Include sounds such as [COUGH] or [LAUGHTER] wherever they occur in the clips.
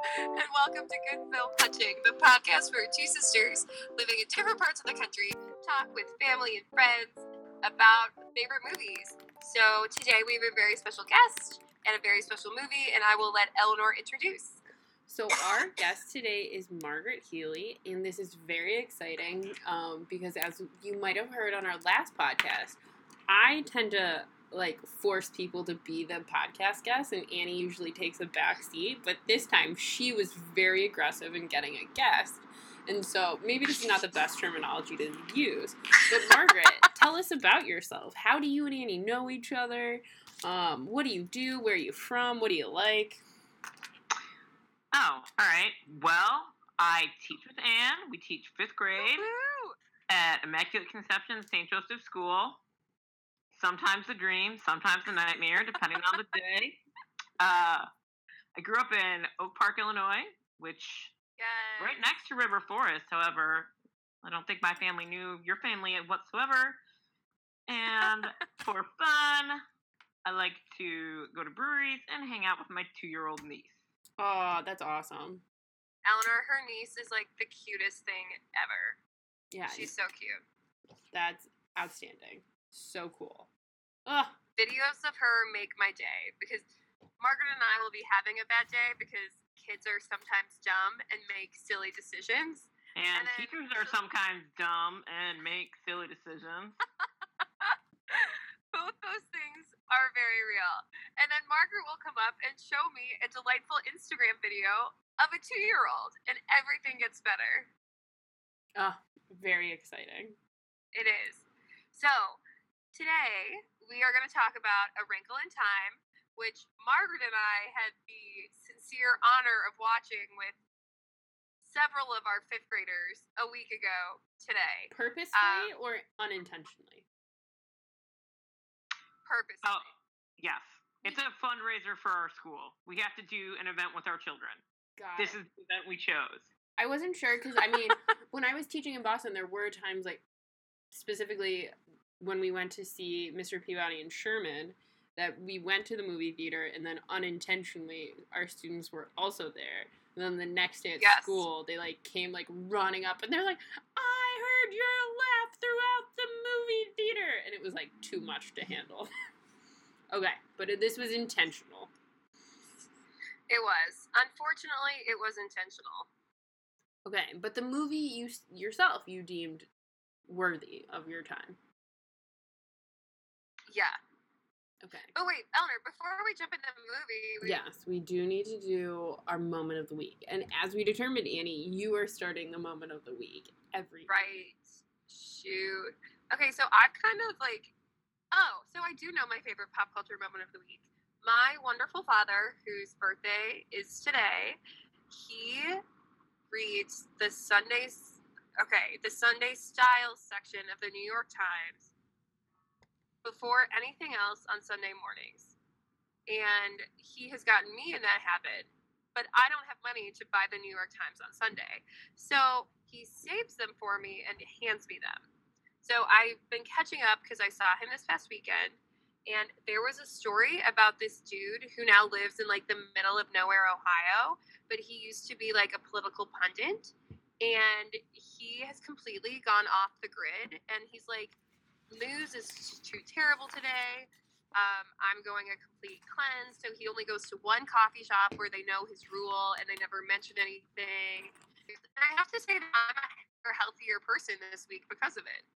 [LAUGHS] and welcome to Good Film Punching, the podcast where two sisters living in different parts of the country talk with family and friends about favorite movies. So today we have a very special guest and a very special movie, and I will let Eleanor introduce. So our guest today is Margaret Healy, and this is very exciting um, because, as you might have heard on our last podcast, I tend to like force people to be the podcast guest, and Annie usually takes a back seat. But this time, she was very aggressive in getting a guest, and so maybe this is not the best terminology to use. But Margaret, [LAUGHS] tell us about yourself. How do you and Annie know each other? Um, what do you do? Where are you from? What do you like? Oh, all right. Well, I teach with Anne. We teach fifth grade Woo! at Immaculate Conception St. Joseph School. Sometimes a dream, sometimes a nightmare, depending on the [LAUGHS] day. Uh, I grew up in Oak Park, Illinois, which Yes. right next to River Forest. However, I don't think my family knew your family whatsoever. And [LAUGHS] for fun, I like to go to breweries and hang out with my two-year-old niece. Oh, that's awesome. Eleanor, her niece is like the cutest thing ever. Yeah, She's so cute. that's outstanding. So cool. Ugh. Videos of her make my day because Margaret and I will be having a bad day because kids are sometimes dumb and make silly decisions. And, And then- teachers are sometimes dumb and make silly decisions. [LAUGHS] Both those things are very real. And then Margaret will come up and show me a delightful Instagram video of a two year old, and everything gets better. Ah, very exciting. It is. So, today we are going to talk about A Wrinkle in Time, which Margaret and I had the sincere honor of watching with several of our fifth graders a week ago today, Purposefully um, or unintentionally? purposely. Oh, yes. It's a fundraiser for our school. We have to do an event with our children. God. This is the event we chose. I wasn't sure because I mean, [LAUGHS] when I was teaching in Boston, there were times like specifically when we went to see Mr. Peabody and Sherman that we went to the movie theater and then unintentionally our students were also there. And then the next day at Yes. school, they like came like running up and they're like, "I heard your laugh throughout the movie theater," and it was like too much to handle. [LAUGHS] okay, but this was intentional. It was. Unfortunately, it was intentional. Okay, but the movie you yourself you deemed worthy of your time. Yeah. Okay. Oh wait, Eleanor, before we jump into the movie, we, Yes, we do need to do our moment of the week. And as we determined, Annie, you are starting the moment of the week every right. Shoot. Okay, so I've kind of like. Oh, so I do know my favorite pop culture moment of the week. My wonderful father, whose birthday is today, he reads the Sundays. Okay, the Sunday Style section of the New York Times before anything else on Sunday mornings. And he has gotten me in that habit, but I don't have money to buy the New York Times on Sunday. So he saves them for me and hands me them. So I've been catching up because I saw him this past weekend, and there was a story about this dude who now lives in like the middle of nowhere, Ohio, but he used to be like a political pundit, and he has completely gone off the grid, and he's like, news is too terrible today. Um, I'm going a complete cleanse, so he only goes to one coffee shop where they know his rule and they never mention anything. And I have to say that I'm a healthier person this week because of it.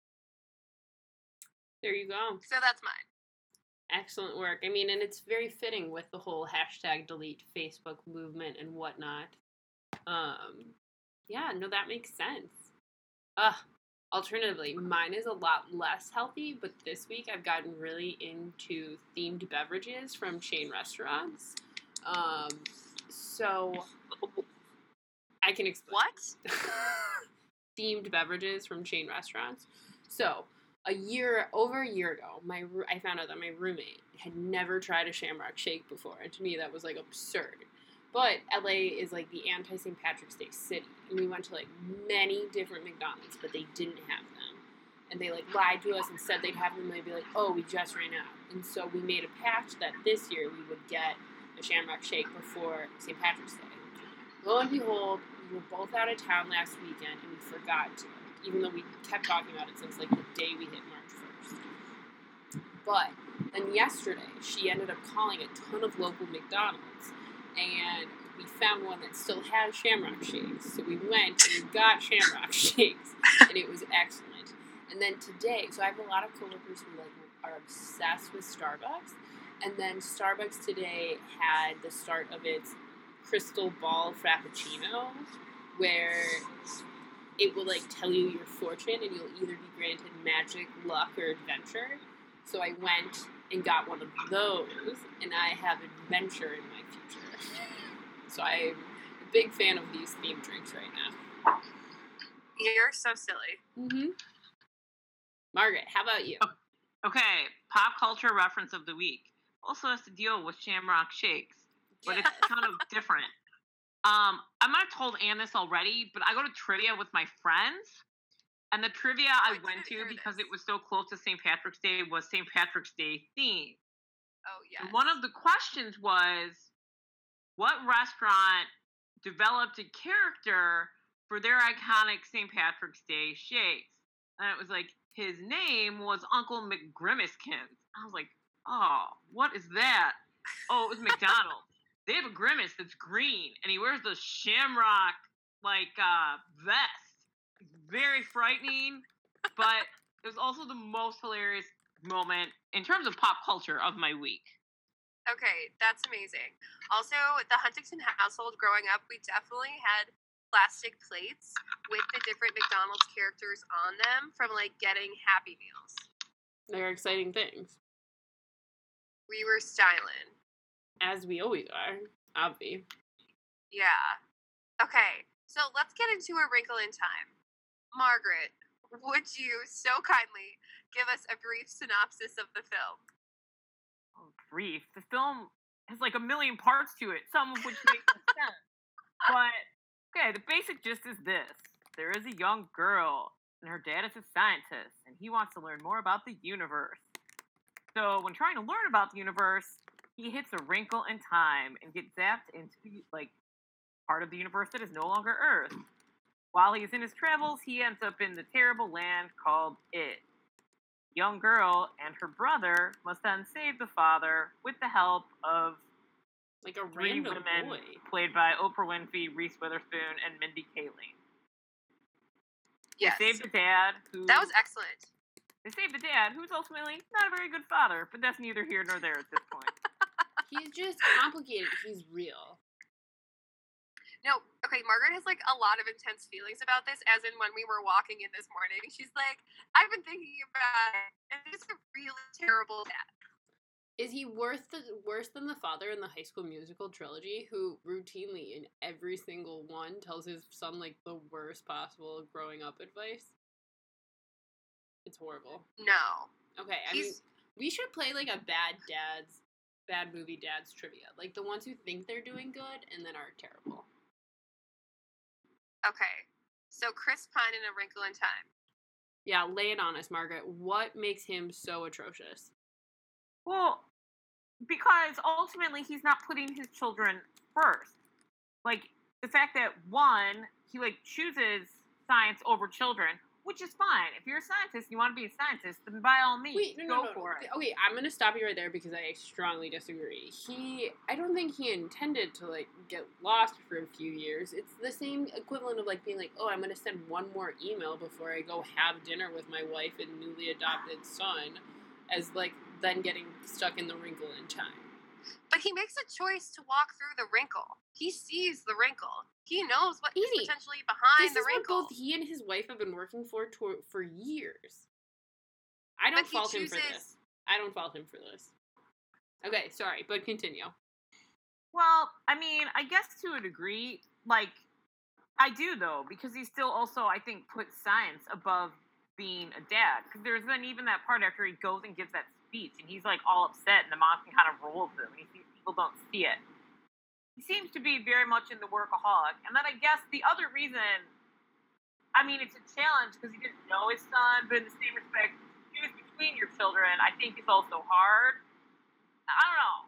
There you go. So that's mine. Excellent work. I mean, and it's very fitting with the whole hashtag delete Facebook movement and whatnot. Um, yeah, no, that makes sense. Uh, alternatively, mine is a lot less healthy, but this week I've gotten really into themed beverages from chain restaurants. Um, so I can explain. What? [LAUGHS] themed beverages from chain restaurants. So, a year over a year ago, my I found out that my roommate had never tried a Shamrock Shake before, and to me that was like absurd. But LA is like the anti St. Patrick's Day city, and we went to like many different McDonald's, but they didn't have them. And they like lied to us and said they'd have them. They'd be like, "Oh, we just ran out." And so we made a pact that this year we would get a Shamrock Shake before St. Patrick's Day. lo and behold, we were both out of town last weekend and we forgot to, even though we kept talking about it since like the day we hit March 1st. But then yesterday, she ended up calling a ton of local McDonald's and we found one that still has shamrock shakes. So we went and we got shamrock [LAUGHS] shakes and it was excellent. And then today, so I have a lot of coworkers who like are obsessed with Starbucks. And then Starbucks today had the start of its crystal ball frappuccino where it will like tell you your fortune and you'll either be granted magic, luck, or adventure. So I went and got one of those, and I have adventure in my future. So I'm a big fan of these theme drinks right now. You're so silly. Mm-hmm. Margaret, how about you? Okay, pop culture reference of the week. Also has to deal with Shamrock Shakes, but it's kind of [LAUGHS] different. Um, I might have told Anne this already, but I go to trivia with my friends, and the trivia I, I went to because this. it was so close to St. Patrick's Day was St. Patrick's Day theme. Oh yeah. One of the questions was, what restaurant developed a character for their iconic St. Patrick's Day shakes? And it was like his name was Uncle McGrimmiskins. I was like, oh, what is that? Oh, it was McDonald's. [LAUGHS] they have a grimace that's green, and he wears the shamrock like uh, vest. It's very frightening, but it was also the most hilarious moment in terms of pop culture of my week. Okay, that's amazing. Also, the Huntington household growing up, we definitely had plastic plates with the different McDonald's characters on them from like getting Happy Meals. They're exciting things, We were styling. as we always are. Obvi. Yeah. Okay, so let's get into a wrinkle in time. Margaret, would you so kindly give us a brief synopsis of the film? Brief. The film has like a million parts to it, some of which make no [LAUGHS] sense. But okay, the basic gist is this: there is a young girl, and her dad is a scientist, and he wants to learn more about the universe. So, when trying to learn about the universe, he hits a wrinkle in time and gets zapped into like part of the universe that is no longer Earth. While he's in his travels, he ends up in the terrible land called It young girl and her brother must then save the father with the help of Like a three random women boy. played by Oprah Winfrey, Reese Witherspoon, and Mindy Kaling. Yes. They save the dad, who That was excellent. they save the dad, who's ultimately not a very good father, but that's neither here nor there at this point. He's just complicated. He's real. No, okay, Margaret has like a lot of intense feelings about this, as in when we were walking in this morning. She's like, I've been thinking about it, and it's a really terrible dad. Is he worse the worse than the father in the High School Musical trilogy, who routinely in every single one tells his son like the worst possible growing up advice? It's horrible. No. Okay, I mean, we should play like a bad dad's bad movie dad's trivia, like the ones who think they're doing good and then are terrible. Okay. So Chris Pine in A Wrinkle in Time. Yeah, lay it on us, Margaret. What makes him so atrocious? Well, because ultimately he's not putting his children first. Like the fact that one, he like chooses science over children, which is fine. If you're a scientist, you want to be a scientist, then by all means, Wait, no, go no, no, for it. Okay, I'm gonna stop you right there because I strongly disagree. He, I don't think he intended to like get lost for a few years. It's the same equivalent of like being like, oh, I'm gonna send one more email before I go have dinner with my wife and newly adopted son, as like then getting stuck in the wrinkle in time. But he makes a choice to walk through the wrinkle. He sees the wrinkle. He knows what is Easy. potentially behind this the is what wrinkle. both he and his wife have been working for to, for years. I don't But he fault him for this. I don't fault him for this. Okay, sorry, but continue. Well, I mean, I guess to a degree, like I do though, because he still also, I think, puts science above being a dad. Because there's then even that part after he goes and gives that speech, and he's like all upset, and the mom can kind of rolls him, and he sees people don't see it. He seems to be very much in the workaholic, and then I guess the other reason, I mean, it's a challenge because he didn't know his son, but in the same respect, choose between your children, I think is also hard. I don't know.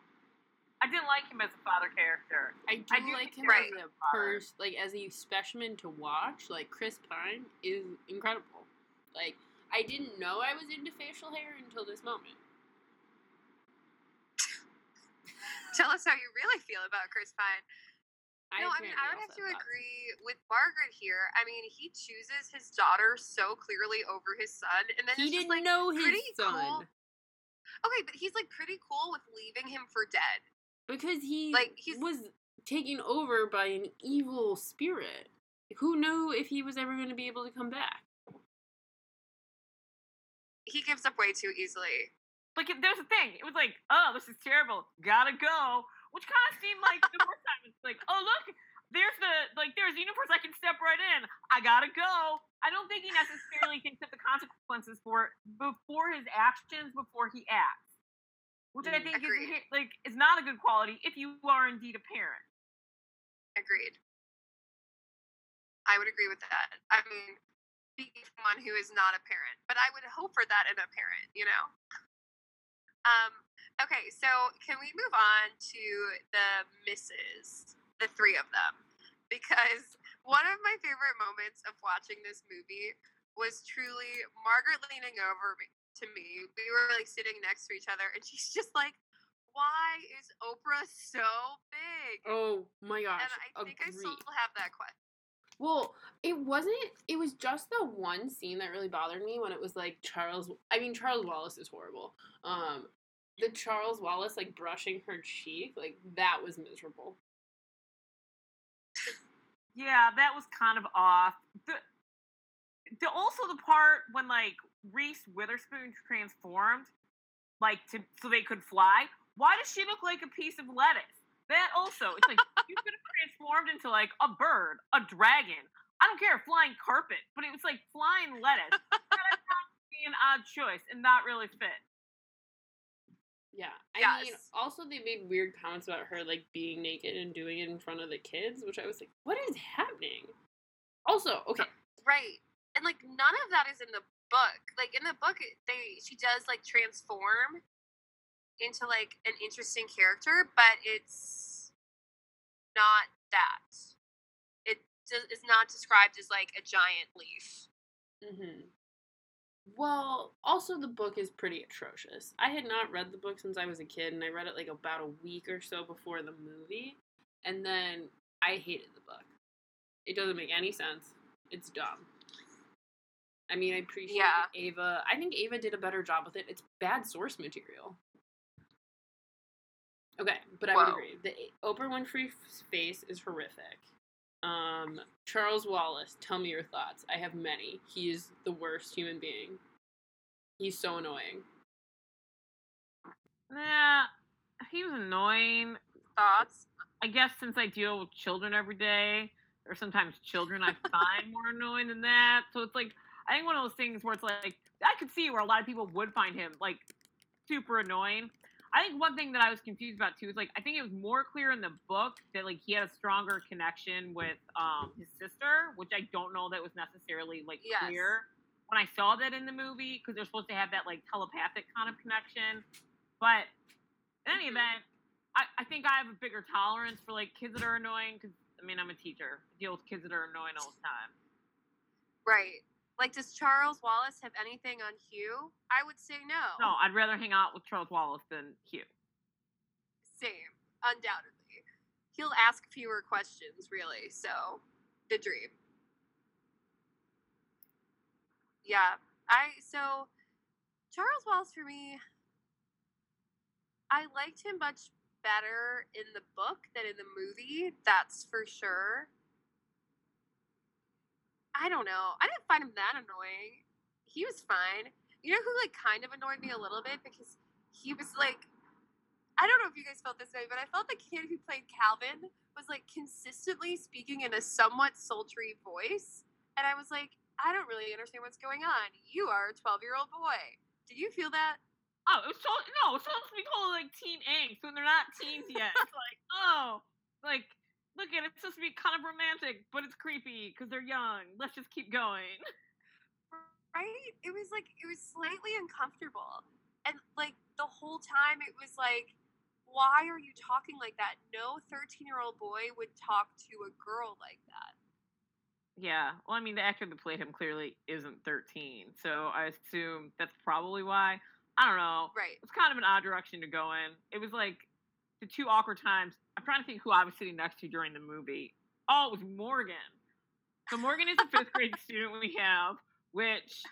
I I didn't like him as a father character. I do, I do like him Right. as a pers- like as a specimen to watch. Like Chris Pine is incredible. Like I didn't know I was into facial hair until this moment. Tell us how you really feel about Chris Pine. no, I mean, I would have to thought- agree with Margaret here. I mean, he chooses his daughter so clearly over his son, and then He didn't like know his son cool. Okay, but he's like pretty cool with leaving him for dead. because he Like, he's- was taken over by an evil spirit. Who knew if he was ever going to be able to come back? He gives up way too easily. Like it- there's a thing. It was like, oh, this is terrible. Gotta go. Which kind of seemed like the first time. It's like, oh look, there's the like there's the universe I can step right in. I gotta go. I don't think he necessarily thinks of the consequences for before his actions before he acts. Which I Mm. think is Agreed. inhe- like is not a good quality if you are indeed a parent. Agreed. I would agree with that. I mean, being from one who is not a parent, but I would hope for that in a parent, you know? Um, okay, so can we move on to the misses, the three of them? [LAUGHS] Because one of my favorite moments of watching this movie was truly Margaret leaning over me, to me. We were like sitting next to each other, and she's just like, why is Oprah so big? Oh my gosh! and I think I agreed. still have that question. Well, it wasn't. It was just the one scene that really bothered me when it was like Charles. I mean, Charles Wallace is horrible. Um, the Charles Wallace like brushing her cheek, like that was miserable. Yeah, that was kind of off. The, the also the part when like Reese Witherspoon transformed, like to so they could fly. Why does she look like a piece of lettuce? That also, it's like you could have transformed into like a bird, a dragon. I don't care, flying carpet, but it was like flying lettuce. that be an odd choice and not really fit. Yeah, I mean, also they made weird comments about her like being naked and doing it in front of the kids, which I was like, what is happening? Also, okay, Right. And like none of that is in the book. Like in the book it- they she does like transform into like an interesting character, but it's not that. It does, is not described as like a giant leaf. hmm Well, also the book is pretty atrocious. I had not read the book since I was a kid, and I read it like about a week or so before the movie, and then I hated the book. It doesn't make any sense. It's dumb. I mean, I appreciate Yeah. Ava. I think Ava did a better job with it. It's bad source material. Okay, but I would agree. The Oprah Winfrey face is horrific. Um, Charles Wallace, tell me your thoughts. I have many. He is the worst human being. He's so annoying. Nah, he was annoying. Thoughts? I guess since I deal with children every day, or sometimes children I [LAUGHS] find more annoying than that. So it's like I think one of those things where it's like I could see where a lot of people would find him like super annoying. I think one thing that I was confused about too is like I think it was more clear in the book that like he had a stronger connection with um his sister, which I don't know that was necessarily like Yes. clear when I saw that in the movie because they're supposed to have that like telepathic kind of connection. But in any Mhm. event, I, I think I have a bigger tolerance for like kids that are annoying because I mean I'm a teacher, I deal with kids that are annoying all the time. Right. Like does Charles Wallace have anything on Hugh? I would say no. No, I'd rather hang out with Charles Wallace than Hugh. Same. Undoubtedly. He'll ask fewer questions, really, so the dream. Yeah. I so Charles Wallace for me I liked him much better in the book than in the movie, that's for sure. I don't know. I didn't find him that annoying. He was fine. You know who like kind of annoyed me a little bit because he was like I don't know if you guys felt this way, but I felt the kid who played Calvin was like consistently speaking in a somewhat sultry voice. And I was like, I don't really understand what's going on. You are a 12 year old boy. Did you feel that? Oh, it was so, no, it's supposed to be called like teen angst when they're not teens yet. It's like, oh, like look at it, it's supposed to be kind of romantic, but it's creepy because they're young. Let's just keep going. Right? It was like, it was slightly uncomfortable. And like the whole time it was like, why are you talking like that? No 13 year old boy would talk to a girl like that. Yeah. Well, I mean, the actor that played him clearly isn't 13, so I assume that's probably why. I don't know. Right. It's kind of an odd direction to go in. It was like the two awkward times. I'm trying to think who I was sitting next to during the movie. Oh, it was Morgan. So Morgan is a fifth grade [LAUGHS] student we have, which,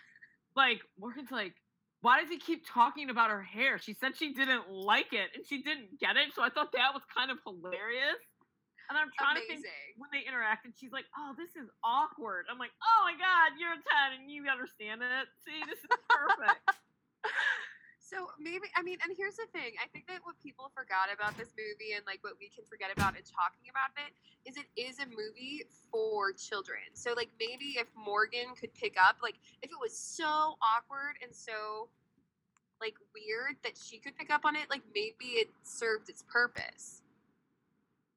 like, Morgan's like, why does he keep talking about her hair? She said she didn't like it and she didn't get it. So I thought that was kind of hilarious. And I'm trying Amazing. to think when they interact, and she's like, "Oh, this is awkward." I'm like, "Oh my god, you're a ten and you understand it. See, this is perfect." [LAUGHS] So maybe I mean, and here's the thing. I think that what people forgot about this movie and like what we can forget about in talking about it is it is a movie for children. So like maybe if Morgan could pick up like if it was so awkward and so like weird that she could pick up on it, like maybe it served its purpose.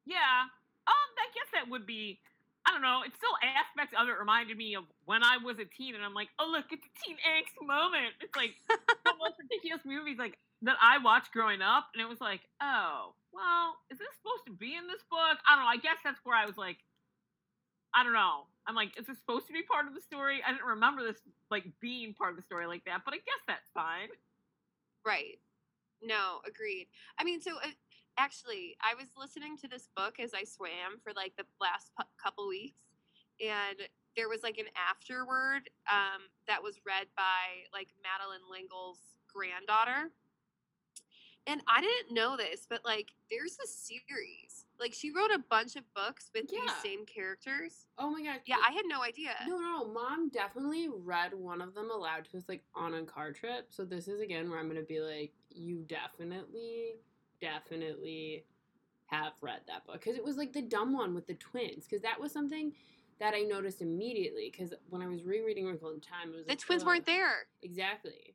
yeah, um, I guess that would be. I don't know. It's still aspects of it reminded me of when I was a teen, and I'm like, oh look, it's a teen angst moment. It's like [LAUGHS] the most ridiculous movies like that I watched growing up, and it was like, oh, well, is this supposed to be in this book? I don't know. I guess that's where I was like, I don't know. I'm like, is this supposed to be part of the story? I didn't remember this like being part of the story like that, but I guess that's fine. Right. No, agreed. I mean, so uh, actually, I was listening to this book as I swam for like the last pu- couple weeks, and there was like an afterword um, that was read by like Madeleine L'Engle's granddaughter. And I didn't know this, but like, there's a series. Like, she wrote a bunch of books with Yeah. these same characters. Oh my god. Yeah, I had no idea. No, no, no. Mom definitely read one of them aloud to us, like on a car trip. So this is again where I'm gonna be like, you definitely, definitely have read that book because it was like the dumb one with the twins. Because that was something that I noticed immediately. Because when I was rereading Wrinkle in Time, it was The like, twins ugh. weren't there. Exactly.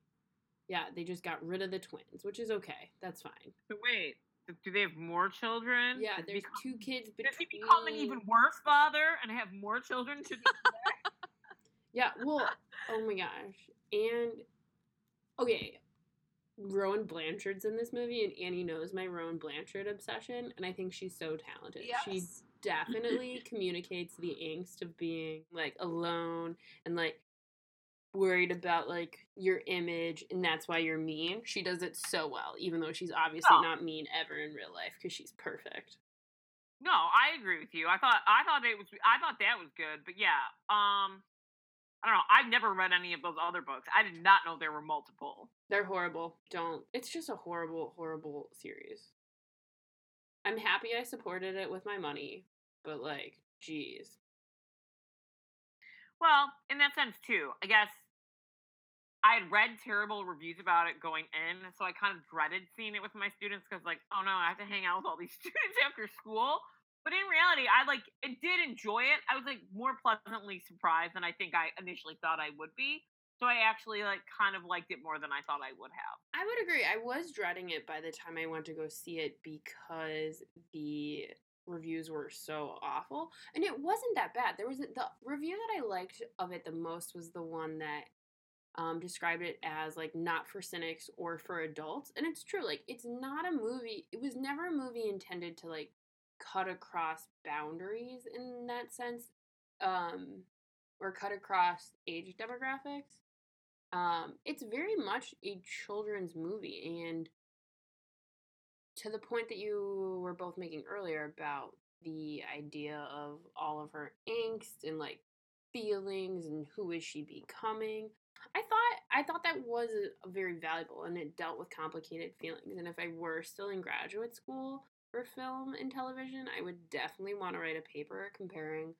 Yeah, they just got rid of the twins, which is okay. That's fine. But wait, do they have more children? Yeah, Does there's become- two kids Does he between. become an even worse father and have more children to [LAUGHS] Yeah, well, oh my gosh. And okay, Rowan Blanchard's in this movie, and Annie knows my Rowan Blanchard obsession, and I think she's so talented. She definitely [CLEARS THROAT] communicates the angst of being like alone and like worried about like your image and that's why you're mean. She does it so well, even though she's obviously Oh. not mean ever in real life because she's perfect. No, I agree with you. I thought I thought it was I thought that was good, but yeah, um, I don't know. I've never read any of those other books. I did not know there were multiple. They're horrible. Don't. It's just a horrible, horrible series. I'm happy I supported it with my money, but like, jeez. Well, in that sense too, I guess I had read terrible reviews about it going in, so I kind of dreaded seeing it with my students because, like, oh no, I have to hang out with all these [LAUGHS] students after school. But in reality, I like it. Did enjoy it. I was like more pleasantly surprised than I think I initially thought I would be. So I actually like kind of liked it more than I thought I would have. I would agree. I was dreading it by the time I went to go see it because the reviews were so awful, and it wasn't that bad. There was a, the review that I liked of it the most was the one that um, described it as like not for cynics or for adults, and it's true. Like, it's not a movie. It was never a movie intended to like cut across boundaries in that sense, um, or cut across age demographics. Um, it's very much a children's movie, and to the point that you were both making earlier about the idea of all of her angst and like feelings and who is she becoming. I thought I thought that was a, very valuable and it dealt with complicated feelings. And if I were still in graduate school for film and television, I would definitely want to write a paper comparing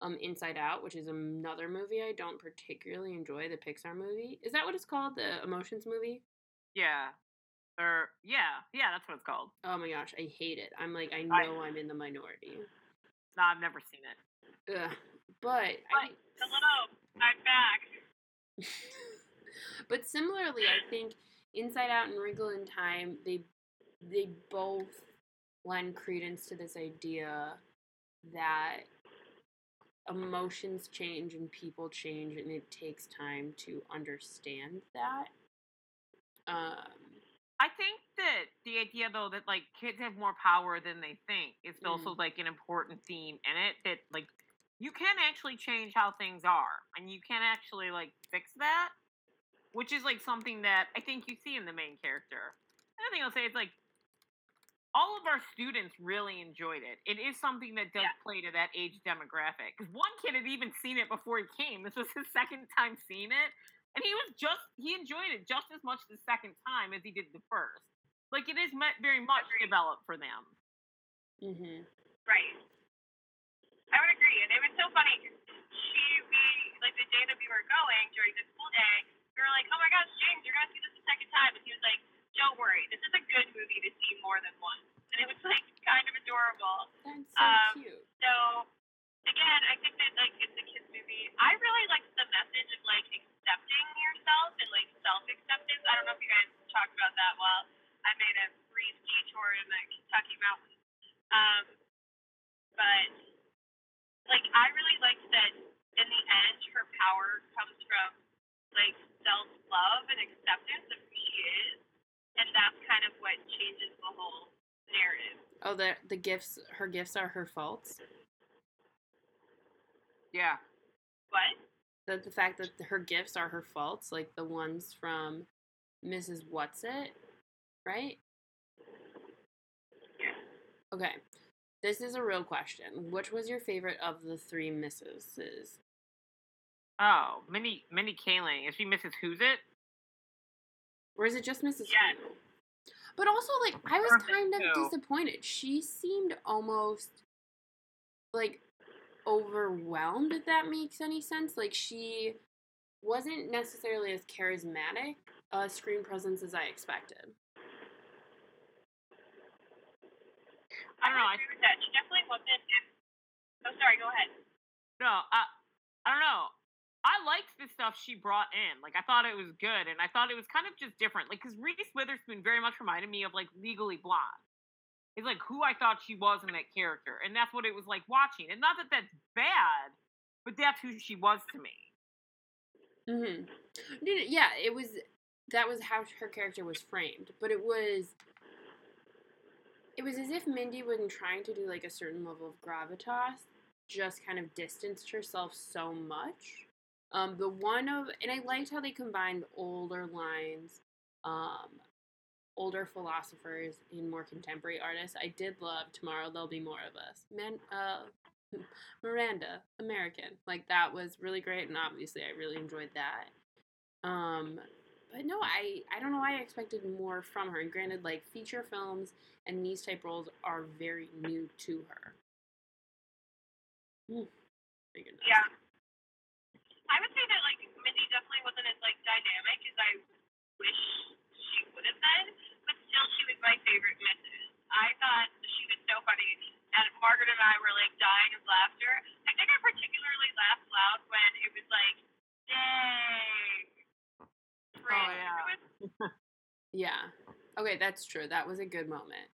um Inside Out, which is another movie I don't particularly enjoy, the Pixar movie. Is that what it's called? The Emotions movie? Yeah. Or yeah, yeah, that's what it's called. Oh my gosh, I hate it. I'm like I I- know I'm in the minority. No, I've never seen it. Ugh. But I, Hello, I'm back. [LAUGHS] but similarly, I think Inside Out and Wrinkle in Time, they they both lend credence to this idea that emotions change and people change, and it takes time to understand that. Um, I think that. The idea though that like kids have more power than they think is also like an important theme in it. That like you can actually change how things are, and you can actually like fix that, which is like something that I think you see in the main character. Another thing I'll say is like all of our students really enjoyed it. It is something that does Yeah. play to that age demographic. Because one kid had even seen it before he came. This was his [LAUGHS] second time seeing it, and he was just he enjoyed it just as much the second time as he did the first. Like it is me- very much Agreed. developed for them. Mm-hmm. Right. I would agree, and it was so funny. 'cause She, we, like the day that we were going during the school day, we were like, "Oh my gosh, James, you're gonna see this the second time," and he was like, "Don't worry, this is a good movie to see more than once," and it was like [LAUGHS] kind of adorable. That's so Um, cute. So again, I think that like it's a kids movie. I really liked the message of like accepting yourself and like self acceptance. I don't know if you guys talked about that while I made a brief detour in the Kentucky mountains. Um, but like I really liked that in the end her power comes from like self love and acceptance of who she is. And that's kind of what changes the whole narrative. Oh, the the gifts. Her gifts are her faults. Yeah. What? The the fact that her gifts are her faults, like the ones from Mrs. Whatsit, right? Yeah. Okay. This is a real question. Which was your favorite of the three Mrs.'s? Oh, Mindy Mindy Kaling. Is she Mrs. Who's It? Or is it just Mrs. Yes. Who? But also, like, I was kind of disappointed. She seemed almost like overwhelmed, if that makes any sense. Like, she wasn't necessarily as charismatic a screen presence as I expected. I don't know. I agree with that. She definitely wasn't. Oh, sorry. Go ahead. No, I, I don't know. I liked the stuff she brought in. Like, I thought it was good, and I thought it was kind of just different. Like, because Reese Witherspoon very much reminded me of, like, Legally Blonde. It's like who I thought she was in that character, and that's what it was like watching. And not that that's bad, but that's who she was to me. Mm-hmm. No, yeah, it was. That was how her character was framed, but it was. It was as if Mindy, when trying to do like a certain level of gravitas, just kind of distanced herself so much. Um, the one of, and I liked how they combined older lines, um, older philosophers and more contemporary artists. I did love Tomorrow There'll Be More of Us. Man, uh, [LAUGHS] Miranda, American. Like that was really great, and obviously I really enjoyed that. Um, but no, I I don't know why I expected more from her. And granted, like feature films and these type roles are very new to her. Yeah. I would say that like Mindy definitely wasn't as like dynamic as I wish she would have been, but still she was my favorite Mrs. I thought she was so funny, and Margaret and I were like dying of laughter. I think I particularly laughed loud when it was like, "Dang." Oh, Fran, yeah. was- [LAUGHS] Yeah. Okay, that's true. That was a good moment.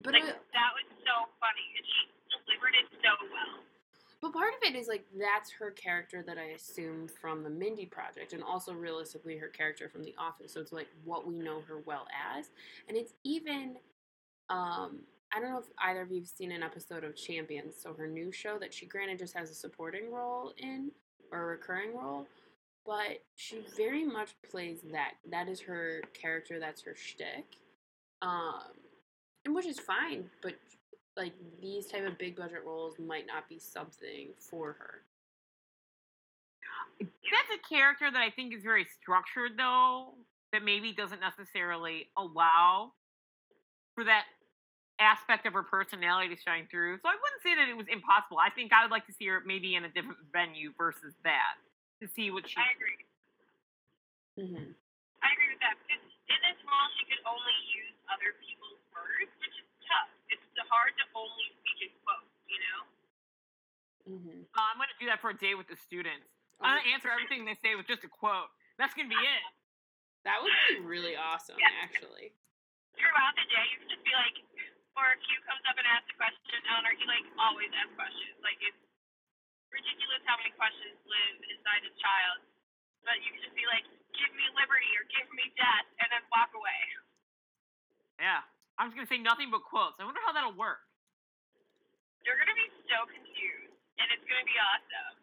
But like it- that was so funny, and she delivered it so well. But part of it is like that's her character that I assume from the Mindy project, and also realistically her character from The Office. So it's like what we know her well as, and it's even. Um, I don't know if either of you've seen an episode of Champions, so her new show that she granted just has a supporting role in or a recurring role, but she very much plays that. That is her character. That's her shtick, um, and which is fine. But like these type of big budget roles might not be something for her. That's a character that I think is very structured, though, that maybe doesn't necessarily allow for that aspect of her personality to shine through. So I wouldn't say that it was impossible. I think I would like to see her maybe in a different venue versus that to see what she. I agree. Mm-hmm. I agree with that because in this role she could only use other people's words, which is tough. It's hard to only speak in quotes, you know. Mm-hmm. Uh, I'm going to do that for a day with the students. I'm going to answer everything they say with just a quote. That's going to be it. That would be really awesome, Yeah. actually. Throughout the day, you can just be like, or if Q comes up and asks a question, Eleanor, he like always asks questions. Like it's ridiculous how many questions live inside a child. But you can just be like, give me liberty or give me death, and then walk away. Yeah. I was gonna say nothing but quotes. I wonder how that'll work. You're gonna be so confused, and it's gonna be awesome.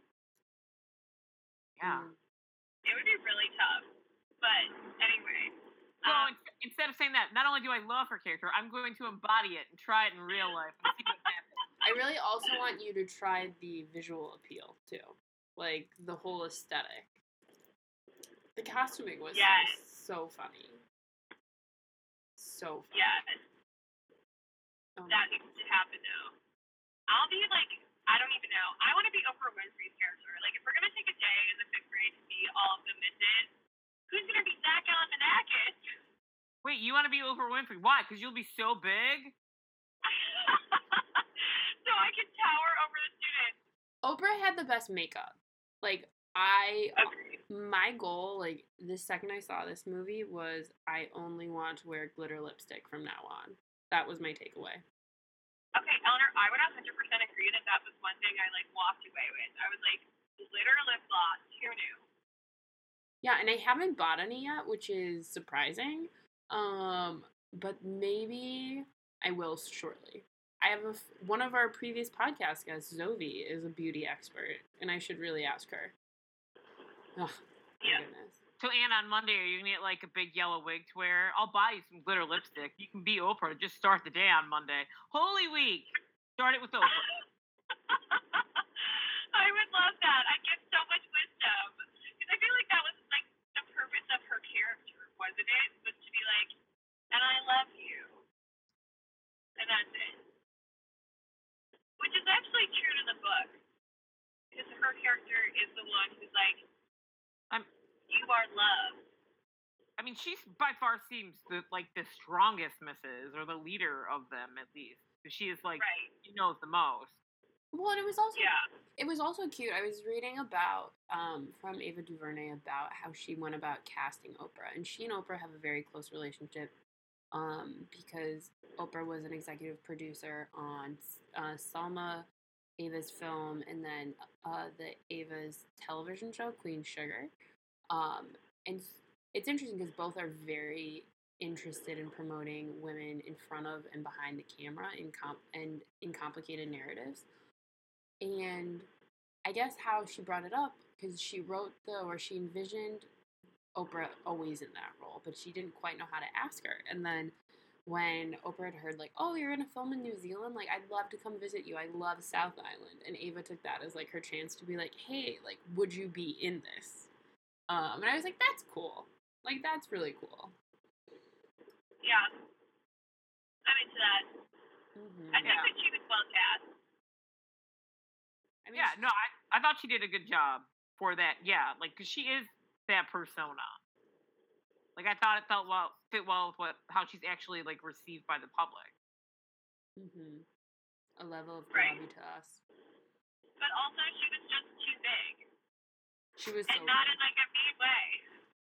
Yeah. It would be really tough, but anyway. Well, um, instead of saying that, not only do I love her character, I'm going to embody it and try it in real life and see what [LAUGHS] happens. I really also want you to try the visual appeal too, like the whole aesthetic. The costuming was Yes. so, so funny. So funny. yeah, Oh that needs to happen now. I'll be like, I don't even know. I want to be Oprah Winfrey's character. Like, if we're gonna take a day in the fifth grade to be all of the misses, who's gonna be Zach Galifianakis? Wait, you want to be Oprah Winfrey? Why? Because you'll be so big? [LAUGHS] so I can tower over the students. Oprah had the best makeup. Like I Agreed. my goal, like the second I saw this movie was I only want to wear glitter lipstick from now on. That was my takeaway. Okay, Eleanor, I would 100% agree that that was one thing I like walked away with. I was like, glitter lip gloss. Who knew? Yeah, and I haven't bought any yet, which is surprising. Um, but maybe I will shortly. I have a f- one of our previous podcast guests, Zoe, is a beauty expert, and I should really ask her. Oh, my Yeah. goodness. So, Anne, on Monday, are you going to get like a big yellow wig to wear? I'll buy you some glitter lipstick. You can be Oprah. Just start the day on Monday. Holy Week. Start it with Oprah. [LAUGHS] I would love that. I get so much wisdom. Because I feel like that was like the purpose of her character, wasn't it? Was to be like, and I love you. And that's it. Which is actually true to the book. Because her character is the one who's like, I'm- you are love. I mean, she's by far seems the, like the strongest Mrs. or the leader of them, at least. 'Cause She is like, Right. she knows the most. Well, and it was also Yeah. it was also cute. I was reading about um, from Ava DuVernay about how she went about casting Oprah, and she and Oprah have a very close relationship um, because Oprah was an executive producer on uh, Selma Ava's film, and then uh, the Ava's television show Queen Sugar. Um, and it's interesting because both are very interested in promoting women in front of and behind the camera in comp and in complicated narratives and I guess how she brought it up because she wrote the or she envisioned Oprah always in that role, but she didn't quite know how to ask her. And then when Oprah had heard like, "Oh, you're gonna film in New Zealand. Like, I'd love to come visit you. I love South Island." And Ava took that as like her chance to be like, "Hey, like, would you be in this?" Um, and I was like, "That's cool. Like, that's really cool." Yeah. I'm into that. Mm-hmm. I think Yeah. that she was well cast. I mean, Yeah, no, I, I thought she did a good job for that. Yeah, like, because she is that persona. Like, I thought it felt well, fit well with what how she's actually like received by the public. hmm a level of gravity Right. gravitas. But also, she was just too big. She was so And not in like a mean way.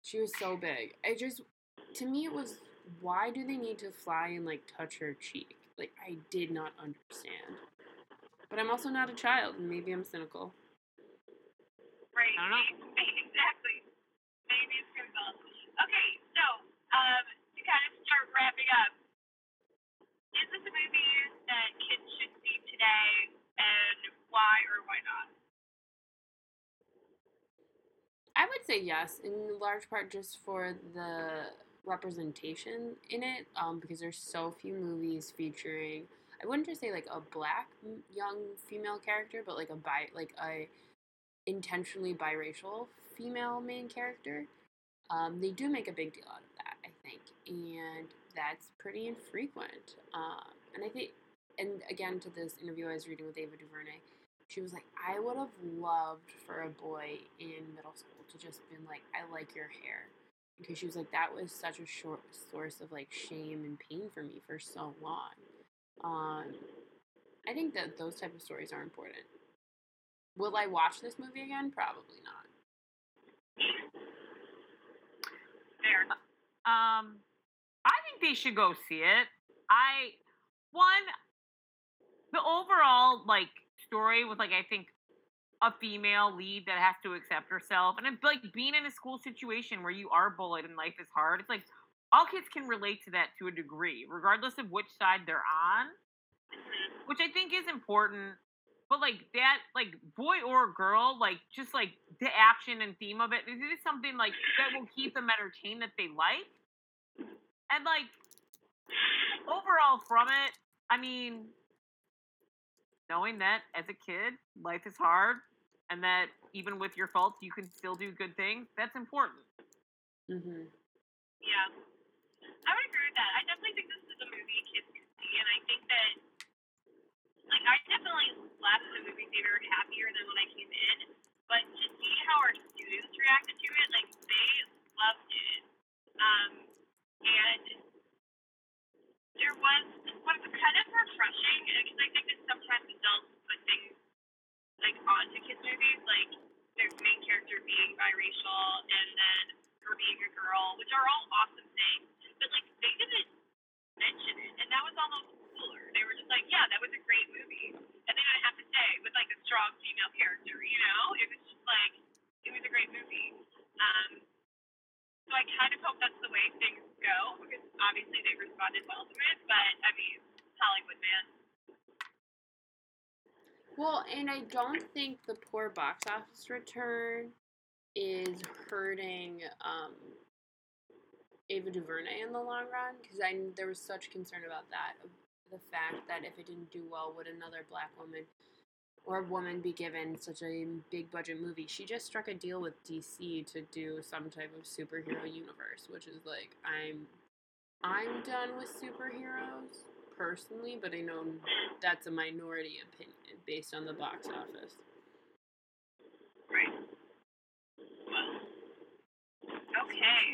She was so big. I just, to me, it was why do they need to fly and like touch her cheek? Like, I did not understand. But I'm also not a child, and maybe I'm cynical. Right. I don't know. [LAUGHS] exactly. Maybe it's criminal. Okay, so um, to kind of start wrapping up, is this a movie that kids should see today, and why or why not? I would say yes, in large part just for the representation in it, um, because there's so few movies featuring. I wouldn't just say like a black young female character, but like a bi, like a intentionally biracial female main character. Um, they do make a big deal out of that, I think, and that's pretty infrequent. Um, and I think, and again, to this interview I was reading with Ava DuVernay, she was like, I would have loved for a boy in middle school to just been like, I like your hair. Because she was like, that was such a short source of like shame and pain for me for so long. Um, I think that those type of stories are important. Will I watch this movie again? Probably not. There. Um, I think they should go see it. I one the overall like story with like I think a female lead that has to accept herself and it's like being in a school situation where you are bullied and life is hard. It's like all kids can relate to that to a degree, regardless of which side they're on, which I think is important. But like that, like boy or girl, like just like the action and theme of it, it is something like that will keep them entertained that they like. And like overall from it, I mean, knowing that as a kid, life is hard and that even with your faults, you can still do good things, that's important. Mm-hmm. Yeah. I would agree with that. I definitely think this is a movie kids can see, and I think that, like, I definitely left the movie theater happier than when I came in, but to see how our students reacted to it, like, they loved it. Um, and there was what was kind of refreshing, because I think that sometimes adults put things, like, onto kids' movies, like, their main character being biracial, and then her being a girl, which are all awesome things. But like they didn't mention it, and that was almost cooler. They were just like, "Yeah, that was a great movie," and they didn't have to say with like a strong female character. You know, it was just like it was a great movie. Um, so I kind of hope that's the way things go because obviously they responded well to it. But I mean, Hollywood man. Well, and I don't think the poor box office return is hurting um, Ava DuVernay in the long run because I there was such concern about that the fact that if it didn't do well, would another black woman or woman be given such a big budget movie? She just struck a deal with DC to do some type of superhero universe, which is like I'm I'm done with superheroes personally, but I know that's a minority opinion based on the box office. Right. Well. Okay.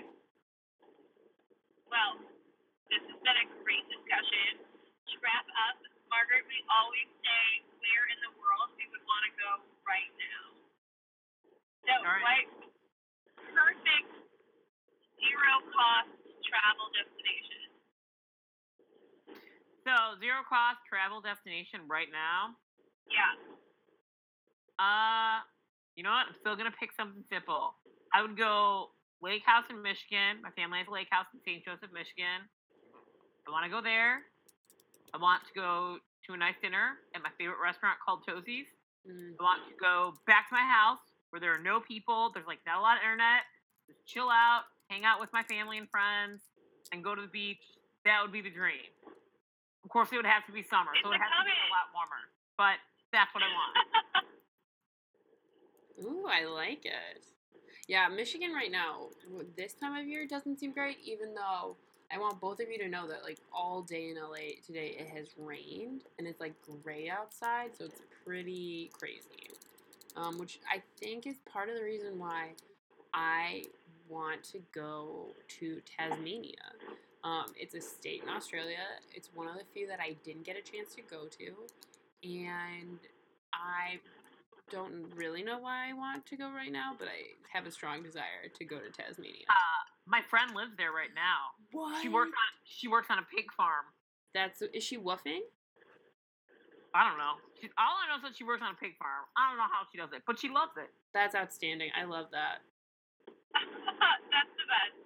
Well, this has been a great discussion. To wrap up, Margaret, we always say where in the world we would want to go right now. So, All right. what perfect zero cost travel destination? So, zero cost travel destination right now. Yeah. Uh, you know what? I'm still gonna pick something simple. I would go Lake House in Michigan. My family has a lake house in St. Joseph, Michigan. I want to go there. I want to go to a nice dinner at my favorite restaurant called Tosi's. Mm. I want to go back to my house where there are no people. There's like not a lot of internet. Just chill out, hang out with my family and friends, and go to the beach. That would be the dream. Of course, it would have to be summer, so it would have to be a lot warmer. But that's what I want. Ooh, I like it. Yeah, Michigan right now, this time of year doesn't seem great, even though I want both of you to know that, like, all day in LA today it has rained and it's like gray outside, so it's pretty crazy. Um, which I think is part of the reason why I want to go to Tasmania. Um, it's a state in Australia. It's one of the few that I didn't get a chance to go to, and I don't really know why I want to go right now, but I have a strong desire to go to Tasmania. Uh, my friend lives there right now. What? She works on she works on a pig farm. That's is she woofing? I don't know. She, all I know is that she works on a pig farm. I don't know how she does it, but she loves it. That's outstanding. I love that. [LAUGHS] That's the best.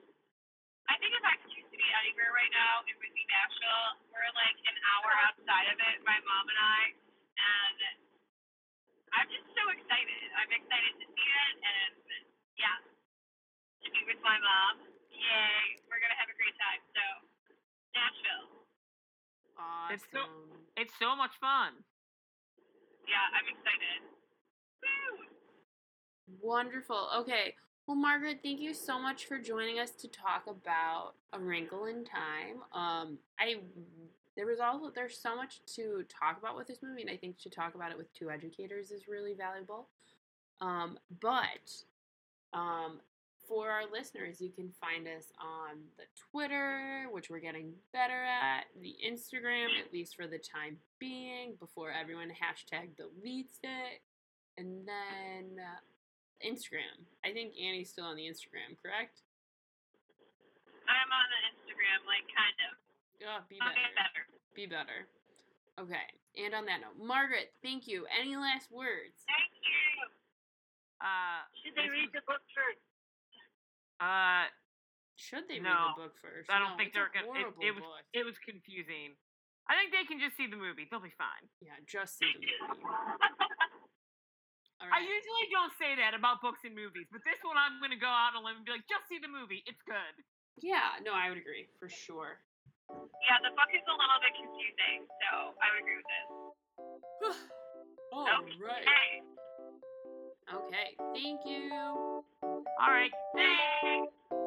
I think if I could choose to be anywhere right now, it would be Nashville. We're like an hour outside of it, my mom and I, and I'm just so excited. I'm excited to see it, and yeah, to be with my mom. Yay! We're gonna have a great time. So, Nashville. Awesome. It's so- It's so much fun. Yeah, I'm excited. Woo! Wonderful. Okay. Well, Margaret, thank you so much for joining us to talk about A Wrinkle in Time. Um, I there was also there's so much to talk about with this movie, and I think to talk about it with two educators is really valuable. Um, but um, for our listeners, you can find us on the Twitter, which we're getting better at, the Instagram, at least for the time being, before everyone hashtag deletes it, and then. Instagram. I think Annie's still on the Instagram, correct? I'm on the Instagram, like kind of. Oh, be I'll better. get better. Be better. Okay. And on that note, Margaret, thank you. Any last words? Thank you. Uh, Should they read the book first? uh, Should they No, read the book first? I don't No, think they're gonna- it- it was- book. It was confusing. I think they can just see the movie. They'll be fine. Yeah, just see the movie. [LAUGHS] All I usually don't say that about books and movies, but this one I'm gonna go out on a limb and be like, just see the movie. It's good. Yeah, no, I would agree for sure. Yeah, the book is a little bit confusing, so I would agree with this. [SIGHS] All right. Hey. Okay. Thank you. All right. Thanks.